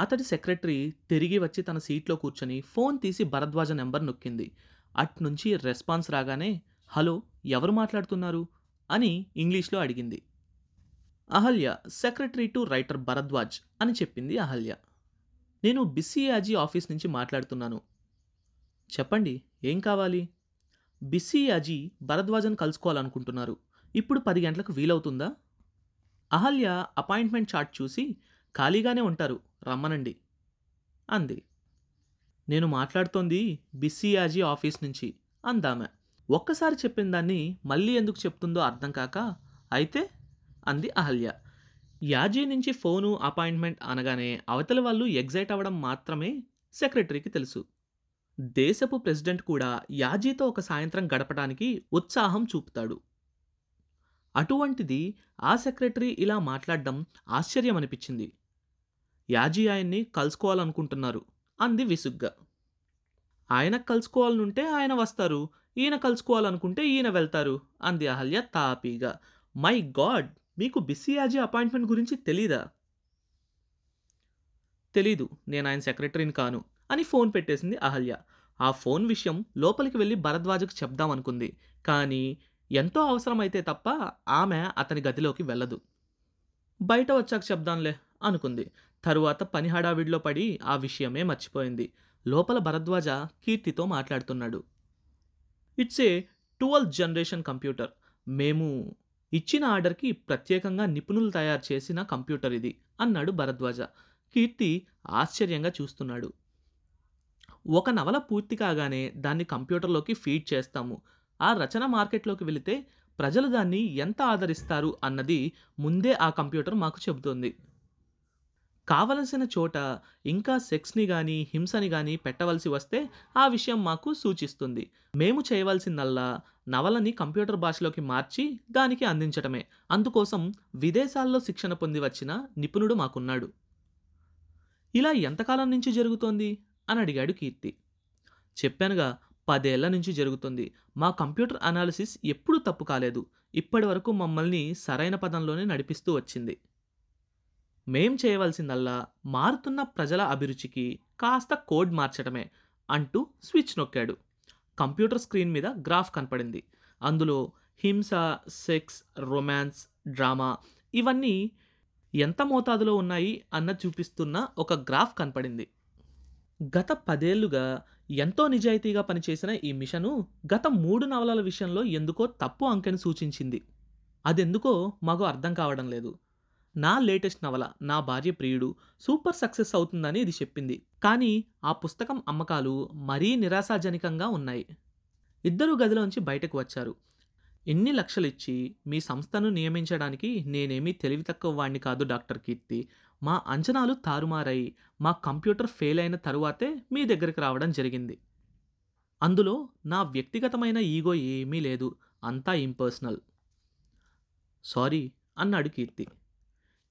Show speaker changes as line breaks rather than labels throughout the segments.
అతడి సెక్రటరీ తిరిగి వచ్చి తన సీట్లో కూర్చొని ఫోన్ తీసి భరద్వాజ నెంబర్ నొక్కింది. అట్నుంచి రెస్పాన్స్ రాగానే హలో ఎవరు మాట్లాడుతున్నారు? అని ఇంగ్లీష్లో అడిగింది. Ahalya secretary to writer Bharadwaj అని చెప్పింది అహల్య. నేను బిస్సియాజీ ఆఫీస్ నుంచి మాట్లాడుతున్నాను. చెప్పండి ఏం కావాలి? బిసిఆజీ భరద్వాజన్ కలుసుకోవాలనుకుంటున్నారు. ఇప్పుడు పది గంటలకు వీలవుతుందా? అహల్య అపాయింట్మెంట్ చార్ట్ చూసి ఖాళీగానే ఉంటారు రమ్మనండి అంది. నేను మాట్లాడుతోంది బిస్సియాజీ ఆఫీస్ నుంచి అందామె. ఒక్కసారి చెప్పిన దాన్ని మళ్ళీ ఎందుకు చెప్తుందో అర్థం కాక అయితే అంది అహల్య. యాజీ నుంచి ఫోను అపాయింట్మెంట్ అనగానే అవతల వాళ్ళు ఎగ్జైట్ అవ్వడం మాత్రమే సెక్రటరీకి తెలుసు. దేశపు ప్రెసిడెంట్ కూడా యాజీతో ఒక సాయంత్రం గడపడానికి ఉత్సాహం చూపుతాడు. అటువంటిది ఆ సెక్రటరీ ఇలా మాట్లాడడం ఆశ్చర్యం అనిపించింది యాజీ ఆయన్ని కలుసుకోవాలనుకుంటున్నారు అంది విసుగ్గా. ఆయన కలుసుకోవాలనుంటే ఆయన వస్తారు ఈయన కలుసుకోవాలనుకుంటే ఈయన వెళ్తారు అంది అహల్య తాపీగా. మై గాడ్ మీకు బిస్సియాజీ అపాయింట్మెంట్ గురించి తెలీదా? తెలీదు నేను ఆయన సెక్రటరీని కాను అని ఫోన్ పెట్టేసింది అహల్య. ఆ ఫోన్ విషయం లోపలికి వెళ్ళి భరద్వాజకు చెప్దామనుకుంది కానీ ఎంతో అవసరమైతే తప్ప ఆమె అతని గదిలోకి వెళ్ళదు. బయట వచ్చాక చెప్దాంలే అనుకుంది. తరువాత పని హడావిడిలో పడి ఆ విషయమే మర్చిపోయింది. లోపల భరద్వాజ కీర్తితో మాట్లాడుతున్నాడు. It's a twelfth generation computer. మేము ఇచ్చిన ఆర్డర్కి ప్రత్యేకంగా నిపుణులు తయారు చేసిన కంప్యూటర్ ఇది అన్నాడు భరద్వాజ. కీర్తి ఆశ్చర్యంగా చూస్తున్నాడు. ఒక నవల పూర్తి కాగానే దాన్ని కంప్యూటర్లోకి ఫీడ్ చేస్తాము. ఆ రచన మార్కెట్లోకి వెళితే ప్రజలు దాన్ని ఎంత ఆదరిస్తారు అన్నది ముందే ఆ కంప్యూటర్ మాకు చెబుతోంది. కావలసిన చోట ఇంకా సెక్స్ని కానీ హింసని కానీ పెట్టవలసి వస్తే ఆ విషయం మాకు సూచిస్తుంది. మేము చేయవలసిందల్లా నవలని కంప్యూటర్ భాషలోకి మార్చి దానికి అందించటమే. అందుకోసం విదేశాల్లో శిక్షణ పొంది వచ్చిన నిపుణుడు మాకున్నాడు. ఇలా ఎంతకాలం నుంచి జరుగుతోంది? అని అడిగాడు కీర్తి. చెప్పానుగా పదేళ్ళ నుంచి జరుగుతుంది. మా కంప్యూటర్ అనాలిసిస్ ఎప్పుడూ తప్పు కాలేదు. ఇప్పటి వరకు మమ్మల్ని సరైన పదంలోనే నడిపిస్తూ వచ్చింది. మేం చేయవలసిందల్లా మారుతున్న ప్రజల అభిరుచికి కాస్త కోడ్ మార్చటమే అంటూ స్విచ్ నొక్కాడు. కంప్యూటర్ స్క్రీన్ మీద గ్రాఫ్ కనపడింది. అందులో హింస సెక్స్ రొమాన్స్ డ్రామా ఇవన్నీ ఎంత మోతాదులో ఉన్నాయి అన్న చూపిస్తున్న ఒక గ్రాఫ్ కనపడింది. గత పదేళ్ళుగా ఎంతో నిజాయితీగా పనిచేసిన ఈ మిషను గత మూడు నవలల విషయంలో ఎందుకో తప్పు అంకెను సూచించింది. అదెందుకో మాకు అర్థం కావడం లేదు. నా లేటెస్ట్ నవల నా భార్య ప్రియుడు సూపర్ సక్సెస్ అవుతుందని ఇది చెప్పింది. కానీ ఆ పుస్తకం అమ్మకాలు మరీ నిరాశాజనకంగా ఉన్నాయి. ఇద్దరు గదిలోంచి బయటకు వచ్చారు. ఎన్ని లక్షలిచ్చి మీ సంస్థను నియమించడానికి నేనేమీ తెలివి తక్కువ వాణ్ణి కాదు డాక్టర్ కీర్తి. మా అంచనాలు తారుమారై మా కంప్యూటర్ ఫెయిల్ అయిన తరువాతే మీ దగ్గరికి రావడం జరిగింది. అందులో నా వ్యక్తిగతమైన ఈగో ఏమీ లేదు అంతా ఇంపర్సనల్. సారీ అన్నాడు కీర్తి.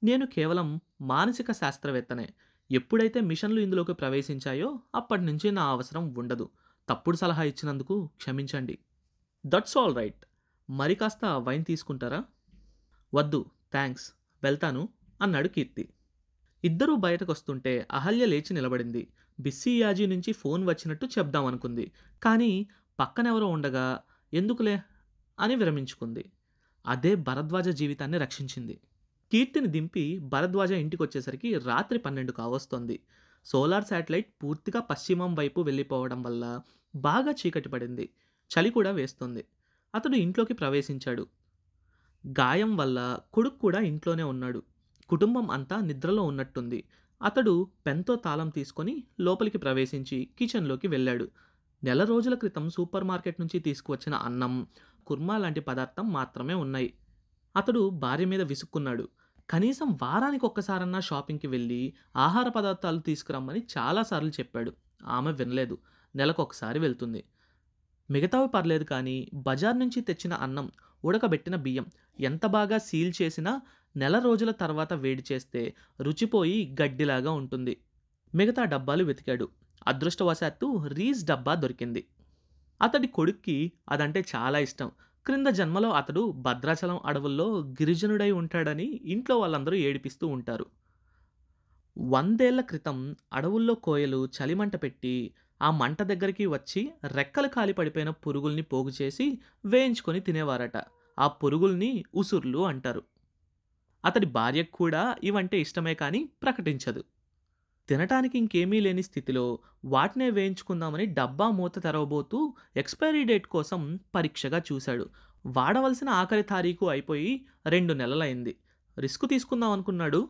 నేను కేవలం మానసిక శాస్త్రవేత్తనే. ఎప్పుడైతే మిషన్లు ఇందులోకి ప్రవేశించాయో అప్పటి నుంచి నా అవసరం ఉండదు. తప్పుడు సలహా ఇచ్చినందుకు క్షమించండి. దట్స్ ఆల్ రైట్ మరి కాస్త వైన్ తీసుకుంటారా? వద్దు థ్యాంక్స్ వెళ్తాను అన్నాడు కీర్తి. ఇద్దరూ బయటకు వస్తుంటే అహల్య లేచి నిలబడింది. బిస్సియాజీ నుంచి ఫోన్ వచ్చినట్టు చెప్దామనుకుంది. కానీ పక్కనెవరో ఉండగా ఎందుకులే? అని విరమించుకుంది. అదే భరద్వాజ జీవితాన్ని రక్షించింది. కీర్తిని దింపి భరద్వాజ ఇంటికి వచ్చేసరికి రాత్రి పన్నెండు కావస్తోంది. సోలార్ శాటిలైట్ పూర్తిగా పశ్చిమం వైపు వెళ్ళిపోవడం వల్ల బాగా చీకటి పడింది. చలి కూడా వేస్తుంది. అతడు ఇంట్లోకి ప్రవేశించాడు. గాయం వల్ల కొడుకు కూడా ఇంట్లోనే ఉన్నాడు. కుటుంబం అంతా నిద్రలో ఉన్నట్టుంది. అతడు పెన్తో తాళం తీసుకొని లోపలికి ప్రవేశించి కిచెన్లోకి వెళ్ళాడు. నెల రోజుల క్రితం సూపర్ మార్కెట్ నుంచి తీసుకువచ్చిన అన్నం కుర్మా లాంటి పదార్థం మాత్రమే ఉన్నాయి. అతడు భార్య మీద విసుక్కున్నాడు. కనీసం వారానికి ఒక్కసారన్నా షాపింగ్కి వెళ్ళి ఆహార పదార్థాలు తీసుకురమ్మని చాలాసార్లు చెప్పాడు. ఆమె వినలేదు. నెలకు ఒకసారి వెళ్తుంది. మిగతావి పర్లేదు కానీ బజార్ నుంచి తెచ్చిన అన్నం ఉడకబెట్టిన బియ్యం ఎంత బాగా సీల్ చేసినా నెల రోజుల తర్వాత వేడి చేస్తే రుచిపోయి గడ్డిలాగా ఉంటుంది. మిగతా డబ్బాలు వెతికాడు. అదృష్టవశాత్తు రీస్ డబ్బా దొరికింది. అతడి కొడుక్కి అదంటే చాలా ఇష్టం. క్రింద జన్మలో అతడు భద్రాచలం అడవుల్లో గిరిజనుడై ఉంటాడని ఇంట్లో వాళ్ళందరూ ఏడిపిస్తూ ఉంటారు. వందేళ్ళ క్రితం అడవుల్లో కోయలు చలిమంట పెట్టి ఆ మంట దగ్గరికి వచ్చి రెక్కలు కాలి పడిపోయిన పురుగుల్ని పోగు చేసి వేయించుకొని తినేవారట. ఆ పురుగుల్ని ఉసుర్లు అంటారు. అతడి భార్యకు కూడా ఇవంటే ఇష్టమే కానీ ప్రకటించదు. తినటానికి ఇంకేమీ లేని స్థితిలో వాటినే వేయించుకుందామని డబ్బా మూత తెరవబోతూ ఎక్స్పైరీ డేట్ కోసం పరీక్షగా చూశాడు. వాడవలసిన ఆఖరి తారీఖు అయిపోయి రెండు నెలలైంది. రిస్క్ తీసుకుందాం అనుకున్నాడు.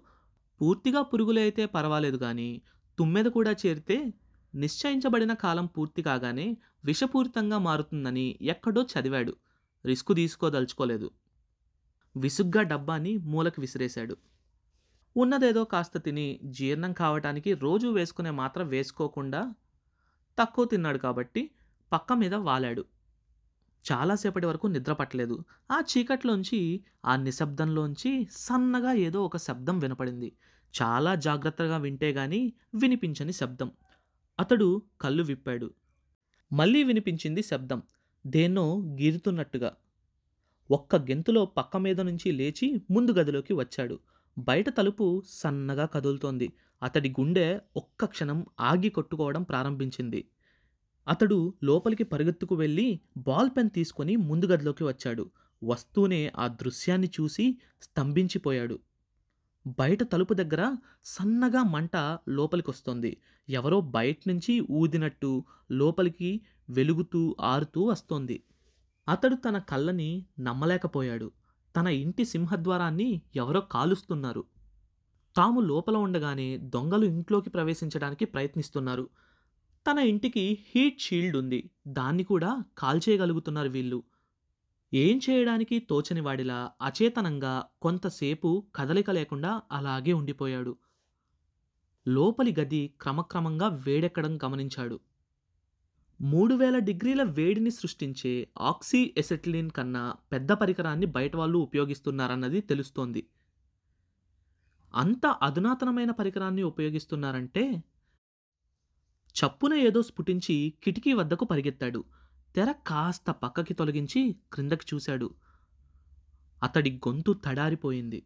పూర్తిగా పురుగులైతే పర్వాలేదు కానీ తుమ్మెద కూడా చేరితే నిశ్చయించబడిన కాలం పూర్తి కాగానే విషపూరితంగా మారుతుందని ఎక్కడో చదివాడు. రిస్క్ తీసుకోదలుచుకోలేదు. విసుగ్గా డబ్బాని మూలకు విసిరేశాడు. ఉన్నదేదో కాస్త తిని జీర్ణం కావటానికి రోజు వేసుకునే మాత్రం వేసుకోకుండా తక్కువ తిన్నాడు కాబట్టి పక్క మీద వాలాడు. చాలాసేపటి వరకు నిద్ర పట్టలేదు. ఆ చీకట్లోంచి ఆ నిశ్శబ్దంలోంచి సన్నగా ఏదో ఒక శబ్దం వినపడింది. చాలా జాగ్రత్తగా వింటే గాని వినిపించని శబ్దం. అతడు కళ్ళు విప్పాడు. మళ్ళీ వినిపించింది శబ్దం. దేన్నో గీరుతున్నట్టుగా. ఒక్క గెంతులో పక్క మీద నుంచి లేచి ముందు గదిలోకి వచ్చాడు. బయట తలుపు సన్నగా కదులుతోంది. అతడి గుండె ఒక్క క్షణం ఆగి కొట్టుకోవడం ప్రారంభించింది. అతడు లోపలికి పరిగెత్తుకు వెళ్ళి బాల్ పెన్ తీసుకొని ముందు గదిలోకి వచ్చాడు. వస్తూనే ఆ దృశ్యాన్ని చూసి స్తంభించిపోయాడు. బయట తలుపు దగ్గర సన్నగా మంట లోపలికి వస్తోంది ఎవరో బయట నుంచి ఊదినట్టు లోపలికి వెలుగుతూ ఆరుతూ వస్తోంది. అతడు తన కళ్ళని నమ్మలేకపోయాడు. తన ఇంటి సింహద్వారాన్ని ఎవరో కాలుస్తున్నారు. తాము లోపల ఉండగానే దొంగలు ఇంట్లోకి ప్రవేశించడానికి ప్రయత్నిస్తున్నారు. తన ఇంటికి హీట్ షీల్డ్ ఉంది. దాన్ని కూడా కాల్చేయగలుగుతున్నారు వీళ్ళు. ఏం చేయడానికి తోచని వాడిలా అచేతనంగా కొంతసేపు కదలిక లేకుండా అలాగే ఉండిపోయాడు. లోపలి గది క్రమక్రమంగా వేడెక్కడం గమనించాడు. మూడు వేల డిగ్రీల వేడిని సృష్టించే ఆక్సీ ఎసెటిలిన్ కన్నా పెద్ద పరికరాన్ని బయట వాళ్ళు ఉపయోగిస్తున్నారన్నది తెలుస్తోంది. అంత అధునాతనమైన పరికరాన్ని ఉపయోగిస్తున్నారంటే చప్పున ఏదో స్ఫుటించి కిటికీ వద్దకు పరిగెత్తాడు. తెర కాస్త పక్కకి తొలగించి క్రిందకి చూశాడు. అతడి గొంతు తడారిపోయింది.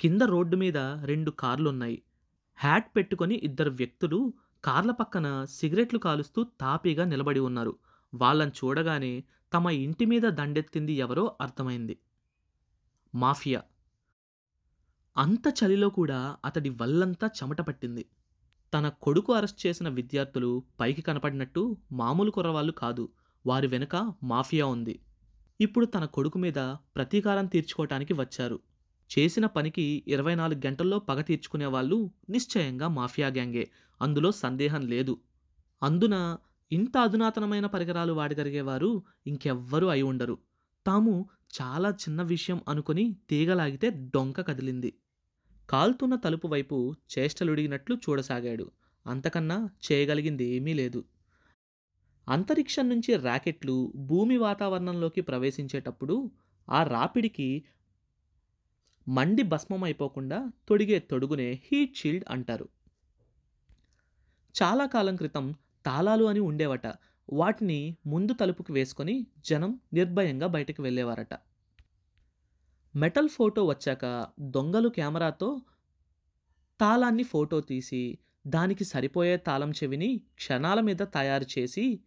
కింద రోడ్డు మీద రెండు కార్లున్నాయి. హ్యాట్ పెట్టుకొని ఇద్దరు వ్యక్తులు కార్ల పక్కన సిగరెట్లు కాలుస్తూ తాపీగా నిలబడి ఉన్నారు. వాళ్ళని చూడగానే తమ ఇంటి మీద దండెత్తింది ఎవరో అర్థమైంది. మాఫియా. అంత చలిలో కూడా అతడి వల్లంతా చెమట పట్టింది. తన కొడుకు అరెస్ట్ చేసిన విద్యార్థులు పైకి కనపడినట్టు మామూలు కుర్రవాళ్ళు కాదు. వారి వెనుక మాఫియా ఉంది. ఇప్పుడు తన కొడుకు మీద ప్రతీకారం తీర్చుకోవటానికి వచ్చారు. చేసిన పనికి ఇరవై నాలుగు గంటల్లో పగ తీర్చుకునే వాళ్ళు నిశ్చయంగా మాఫియా గ్యాంగే. అందులో సందేహం లేదు. అందున ఇంత అధునాతనమైన పరికరాలు వాడగలిగేవారు ఇంకెవ్వరూ అయి ఉండరు. తాము చాలా చిన్న విషయం అనుకుని తీగలాగితే డొంక కదిలింది. కాల్తున్న తలుపు వైపు చేష్టలుడిగినట్లు చూడసాగాడు. అంతకన్నా చేయగలిగింది ఏమీ లేదు. అంతరిక్షం నుంచి రాకెట్లు భూమి వాతావరణంలోకి ప్రవేశించేటప్పుడు ఆ రాపిడికి మండి భస్మం అయిపోకుండా తొడిగే తొడుగునే హీట్ షీల్డ్ అంటారు. చాలా కాలం క్రితం తాళాలు అని ఉండేవట. వాటిని ముందు తలుపుకి వేసుకొని జనం నిర్భయంగా బయటకు వెళ్ళేవారట. మెటల్ ఫోటో వచ్చాక దొంగలు కెమెరాతో తాళాన్ని ఫోటో తీసి దానికి సరిపోయే తాళం చెవిని క్షణాల మీద తయారు చేసి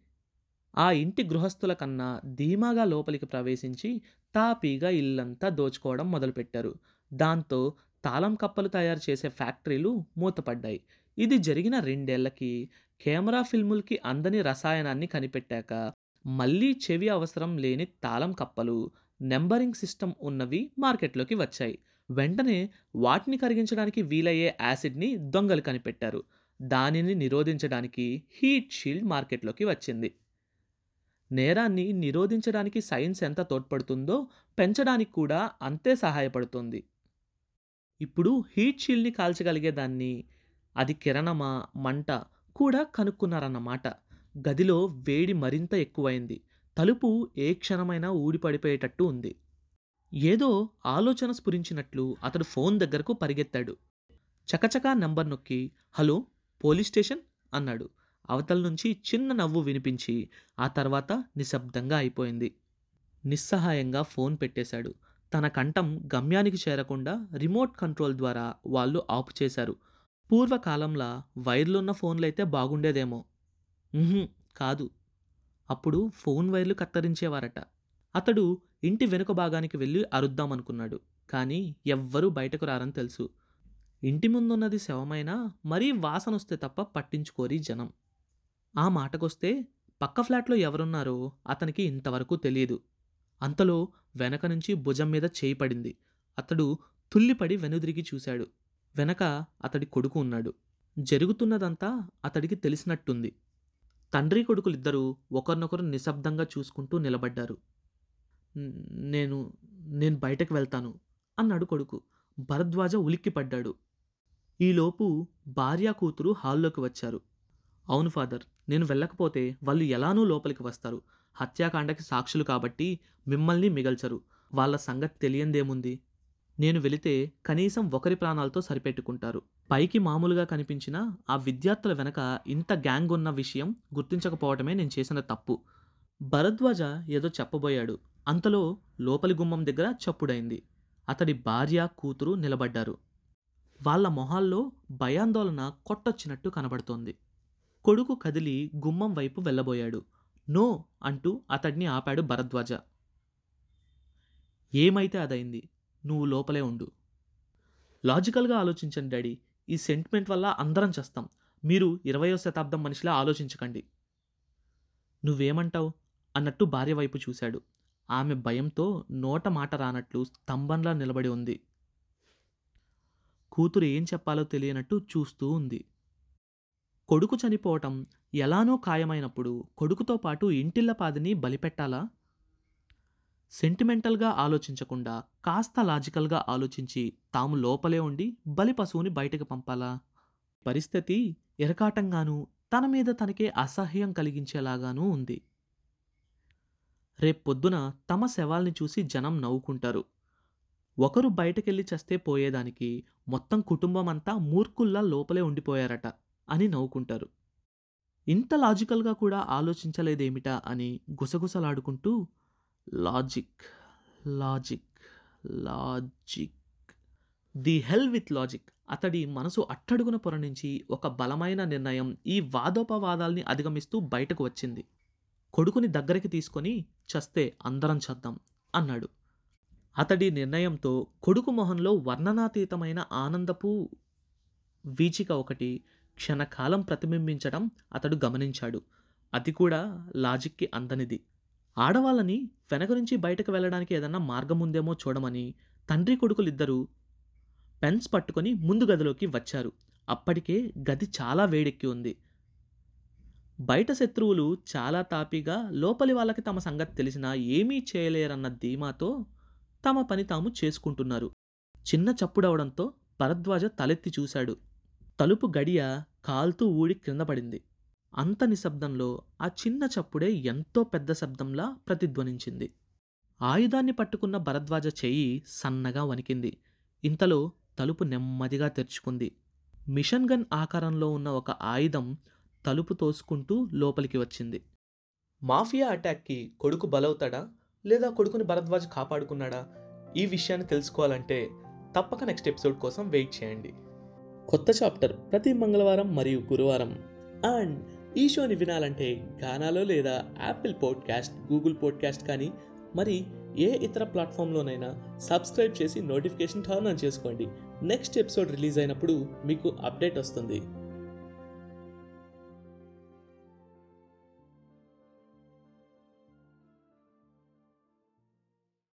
ఆ ఇంటి గృహస్థుల కన్నా ధీమాగా లోపలికి ప్రవేశించి తాపీగా ఇల్లంతా దోచుకోవడం మొదలుపెట్టారు. దాంతో తాళం కప్పలు తయారు చేసే ఫ్యాక్టరీలు మూతపడ్డాయి. ఇది జరిగిన రెండేళ్ళకి కెమెరా ఫిల్ములకి అందని రసాయనాన్ని కనిపెట్టాక మళ్ళీ చెవి అవసరం లేని తాళం కప్పలు నెంబరింగ్ సిస్టమ్ ఉన్నవి మార్కెట్లోకి వచ్చాయి. వెంటనే వాటిని కరిగించడానికి వీలయ్యే యాసిడ్ని దొంగలు కనిపెట్టారు. దానిని నిరోధించడానికి హీట్ షీల్డ్ మార్కెట్లోకి వచ్చింది. నేరాన్ని నిరోధించడానికి సైన్స్ ఎంత తోడ్పడుతుందో పెంచడానికి కూడా అంతే సహాయపడుతుంది. ఇప్పుడు హీట్ షీల్డ్ని కాల్చగలిగేదాన్ని అది కిరణమా మంట కూడా కనుక్కున్నారన్నమాట. గదిలో వేడి మరింత ఎక్కువైంది. తలుపు ఏ క్షణమైనా ఊడిపడిపోయేటట్టు ఉంది. ఏదో ఆలోచన స్ఫురించినట్లు అతడు ఫోన్ దగ్గరకు పరిగెత్తాడు. చకచకా నంబర్ నొక్కి హలో పోలీస్ స్టేషన్? అన్నాడు. అవతల నుంచి చిన్న నవ్వు వినిపించి ఆ తర్వాత నిశ్శబ్దంగా అయిపోయింది. నిస్సహాయంగా ఫోన్ పెట్టేశాడు. తన కంఠం గమ్యానికి చేరకుండా రిమోట్ కంట్రోల్ ద్వారా వాళ్ళు ఆపు చేశారు. పూర్వకాలంలా వైర్లున్న ఫోన్లయితే బాగుండేదేమో. కాదు. అప్పుడు ఫోన్ వైర్లు కత్తిరించేవారట. అతడు ఇంటి వెనుక భాగానికి వెళ్ళి అరుద్దామనుకున్నాడు. కానీ ఎవ్వరూ బయటకు రారని తెలుసు. ఇంటి ముందున్నది శవమైనా మరీ వాసనొస్తే తప్ప పట్టించుకోరి జనం. ఆ మాటకొస్తే పక్క ఫ్లాట్లో ఎవరున్నారో అతనికి ఇంతవరకు తెలియదు అంతలో వెనక నుంచి భుజం మీద చేయి పడింది. అతడు తుల్లిపడి వెనుదిరిగి చూశాడు. వెనక అతడి కొడుకు ఉన్నాడు. జరుగుతున్నదంతా అతడికి తెలిసినట్టుంది. తండ్రి కొడుకులిద్దరూ ఒకరినొకరు నిశ్శబ్దంగా చూసుకుంటూ నిలబడ్డారు. నేను నేను బయటకు వెళ్తాను అన్నాడు కొడుకు. భరద్వాజ ఉలిక్కిపడ్డాడు. ఈలోపు భార్య కూతురు హాల్లోకి వచ్చారు. అవును ఫాదర్ నేను వెళ్ళకపోతే వాళ్ళు ఎలానూ లోపలికి వస్తారు. హత్యాకాండకి సాక్షులు కాబట్టి మిమ్మల్ని మిగల్చరు. వాళ్ళ సంగతి తెలియందేముంది? నేను వెళితే కనీసం ఒకరి ప్రాణాలతో సరిపెట్టుకుంటారు. పైకి మామూలుగా కనిపించిన ఆ విద్యార్థుల వెనక ఇంత గ్యాంగ్ ఉన్న విషయం గుర్తించకపోవటమే నేను చేసిన తప్పు. భరద్వాజ ఏదో చెప్పబోయాడు. అంతలో లోపలి గుమ్మం దగ్గర చప్పుడైంది. అతడి భార్య కూతురు నిలబడ్డారు. వాళ్ళ మొహాల్లో భయాందోళన కొట్టొచ్చినట్టు కనబడుతోంది. కొడుకు కదిలి గుమ్మం వైపు వెళ్ళబోయాడు. నో! అంటూ అతడిని ఆపాడు భరద్వాజ. ఏమైతే అదైంది నువ్వు లోపలే ఉండు. లాజికల్గా ఆలోచించండి డాడీ. ఈ సెంటిమెంట్ వల్ల అందరం చేస్తాం. మీరు ఇరవయో శతాబ్దం మనిషిలా ఆలోచించకండి. నువ్వేమంటావు? అన్నట్టు భార్య వైపు చూశాడు. ఆమె భయంతో నోట మాట రానట్లు స్తంభంలా నిలబడి ఉంది. కూతురు ఏం చెప్పాలో తెలియనట్టు చూస్తూ ఉంది. కొడుకు చనిపోవటం ఎలానో ఖాయమైనప్పుడు కొడుకుతో పాటు ఇంటిల్లపాదిని బలిపెట్టాలా? సెంటిమెంటల్గా ఆలోచించకుండా కాస్త లాజికల్గా ఆలోచించి తాము లోపలే ఉండి బలి పశువుని బయటకు పంపాలా? పరిస్థితి ఎరకాటంగానూ తన మీద తనకే అసహ్యం కలిగించేలాగానూ ఉంది. రేపొద్దున తమ శవాల్ని చూసి జనం నవ్వుకుంటారు. ఒకరు బయటకెళ్ళి చస్తే పోయేదానికి మొత్తం కుటుంబం అంతా మూర్ఖుల్లా లోపలే ఉండిపోయారట అని నవ్వుకుంటారు. ఇంత లాజికల్గా కూడా ఆలోచించలేదేమిటా అని గుసగుసలాడుకుంటూ logic logic logic. The hell with logic. అతడి మనసు అట్టడుగున పొర నుంచి ఒక బలమైన నిర్ణయం ఈ వాదోపవాదాల్ని అధిగమిస్తూ బయటకు వచ్చింది. కొడుకుని దగ్గరికి తీసుకొని చస్తే అందరం చద్దాం అన్నాడు. అతడి నిర్ణయంతో కొడుకు మొహంలో వర్ణనాతీతమైన ఆనందపు వీచిక ఒకటి క్షణకాలం ప్రతిబింబించడం అతడు గమనించాడు. అది కూడా లాజిక్కి అందనిది. ఆడవాళ్ళని వెనక నుంచి బయటకు వెళ్ళడానికి ఏదన్నా మార్గం ఉందేమో చూడమని తండ్రి కొడుకులిద్దరూ పెన్స్ పట్టుకొని ముందు గదిలోకి వచ్చారు. అప్పటికే గది చాలా వేడెక్కి ఉంది. బయట శత్రువులు చాలా తాపిగా లోపలి వాళ్ళకి తమ సంగతి తెలిసినా ఏమీ చేయలేరన్న ధీమాతో తమ పని తాము చేసుకుంటున్నారు. చిన్న చప్పుడవడంతో భరద్వాజ తలెత్తి చూశాడు. తలుపు గడియ కాల్తూ ఊడి క్రింద పడింది. అంత నిశ్శబ్దంలో ఆ చిన్న చప్పుడే ఎంతో పెద్ద శబ్దంలా ప్రతిధ్వనించింది. ఆయుధాన్ని పట్టుకున్న భరద్వాజ చెయ్యి సన్నగా వణికింది. ఇంతలో తలుపు నెమ్మదిగా తెరుచుకుంది. మిషన్ గన్ ఆకారంలో ఉన్న ఒక ఆయుధం తలుపు తోసుకుంటూ లోపలికి వచ్చింది. మాఫియా అటాక్కి కొడుకు బలవుతాడా? లేదా కొడుకుని భరద్వాజ్ కాపాడుకున్నాడా? ఈ విషయాన్ని తెలుసుకోవాలంటే తప్పక నెక్స్ట్ ఎపిసోడ్ కోసం వెయిట్ చేయండి. కొత్త చాప్టర్ ప్రతి మంగళవారం మరియు గురువారం అండ్ ఈ షోని వినాలంటే గానాలో లేదా యాపిల్ పాడ్కాస్ట్ గూగుల్ పాడ్కాస్ట్ కానీ మరి ఏ ఇతర ప్లాట్ఫామ్లోనైనా సబ్స్క్రైబ్ చేసి నోటిఫికేషన్ టర్న్ ఆన్ చేసుకోండి. నెక్స్ట్ ఎపిసోడ్ రిలీజ్ అయినప్పుడు మీకు అప్డేట్ వస్తుంది.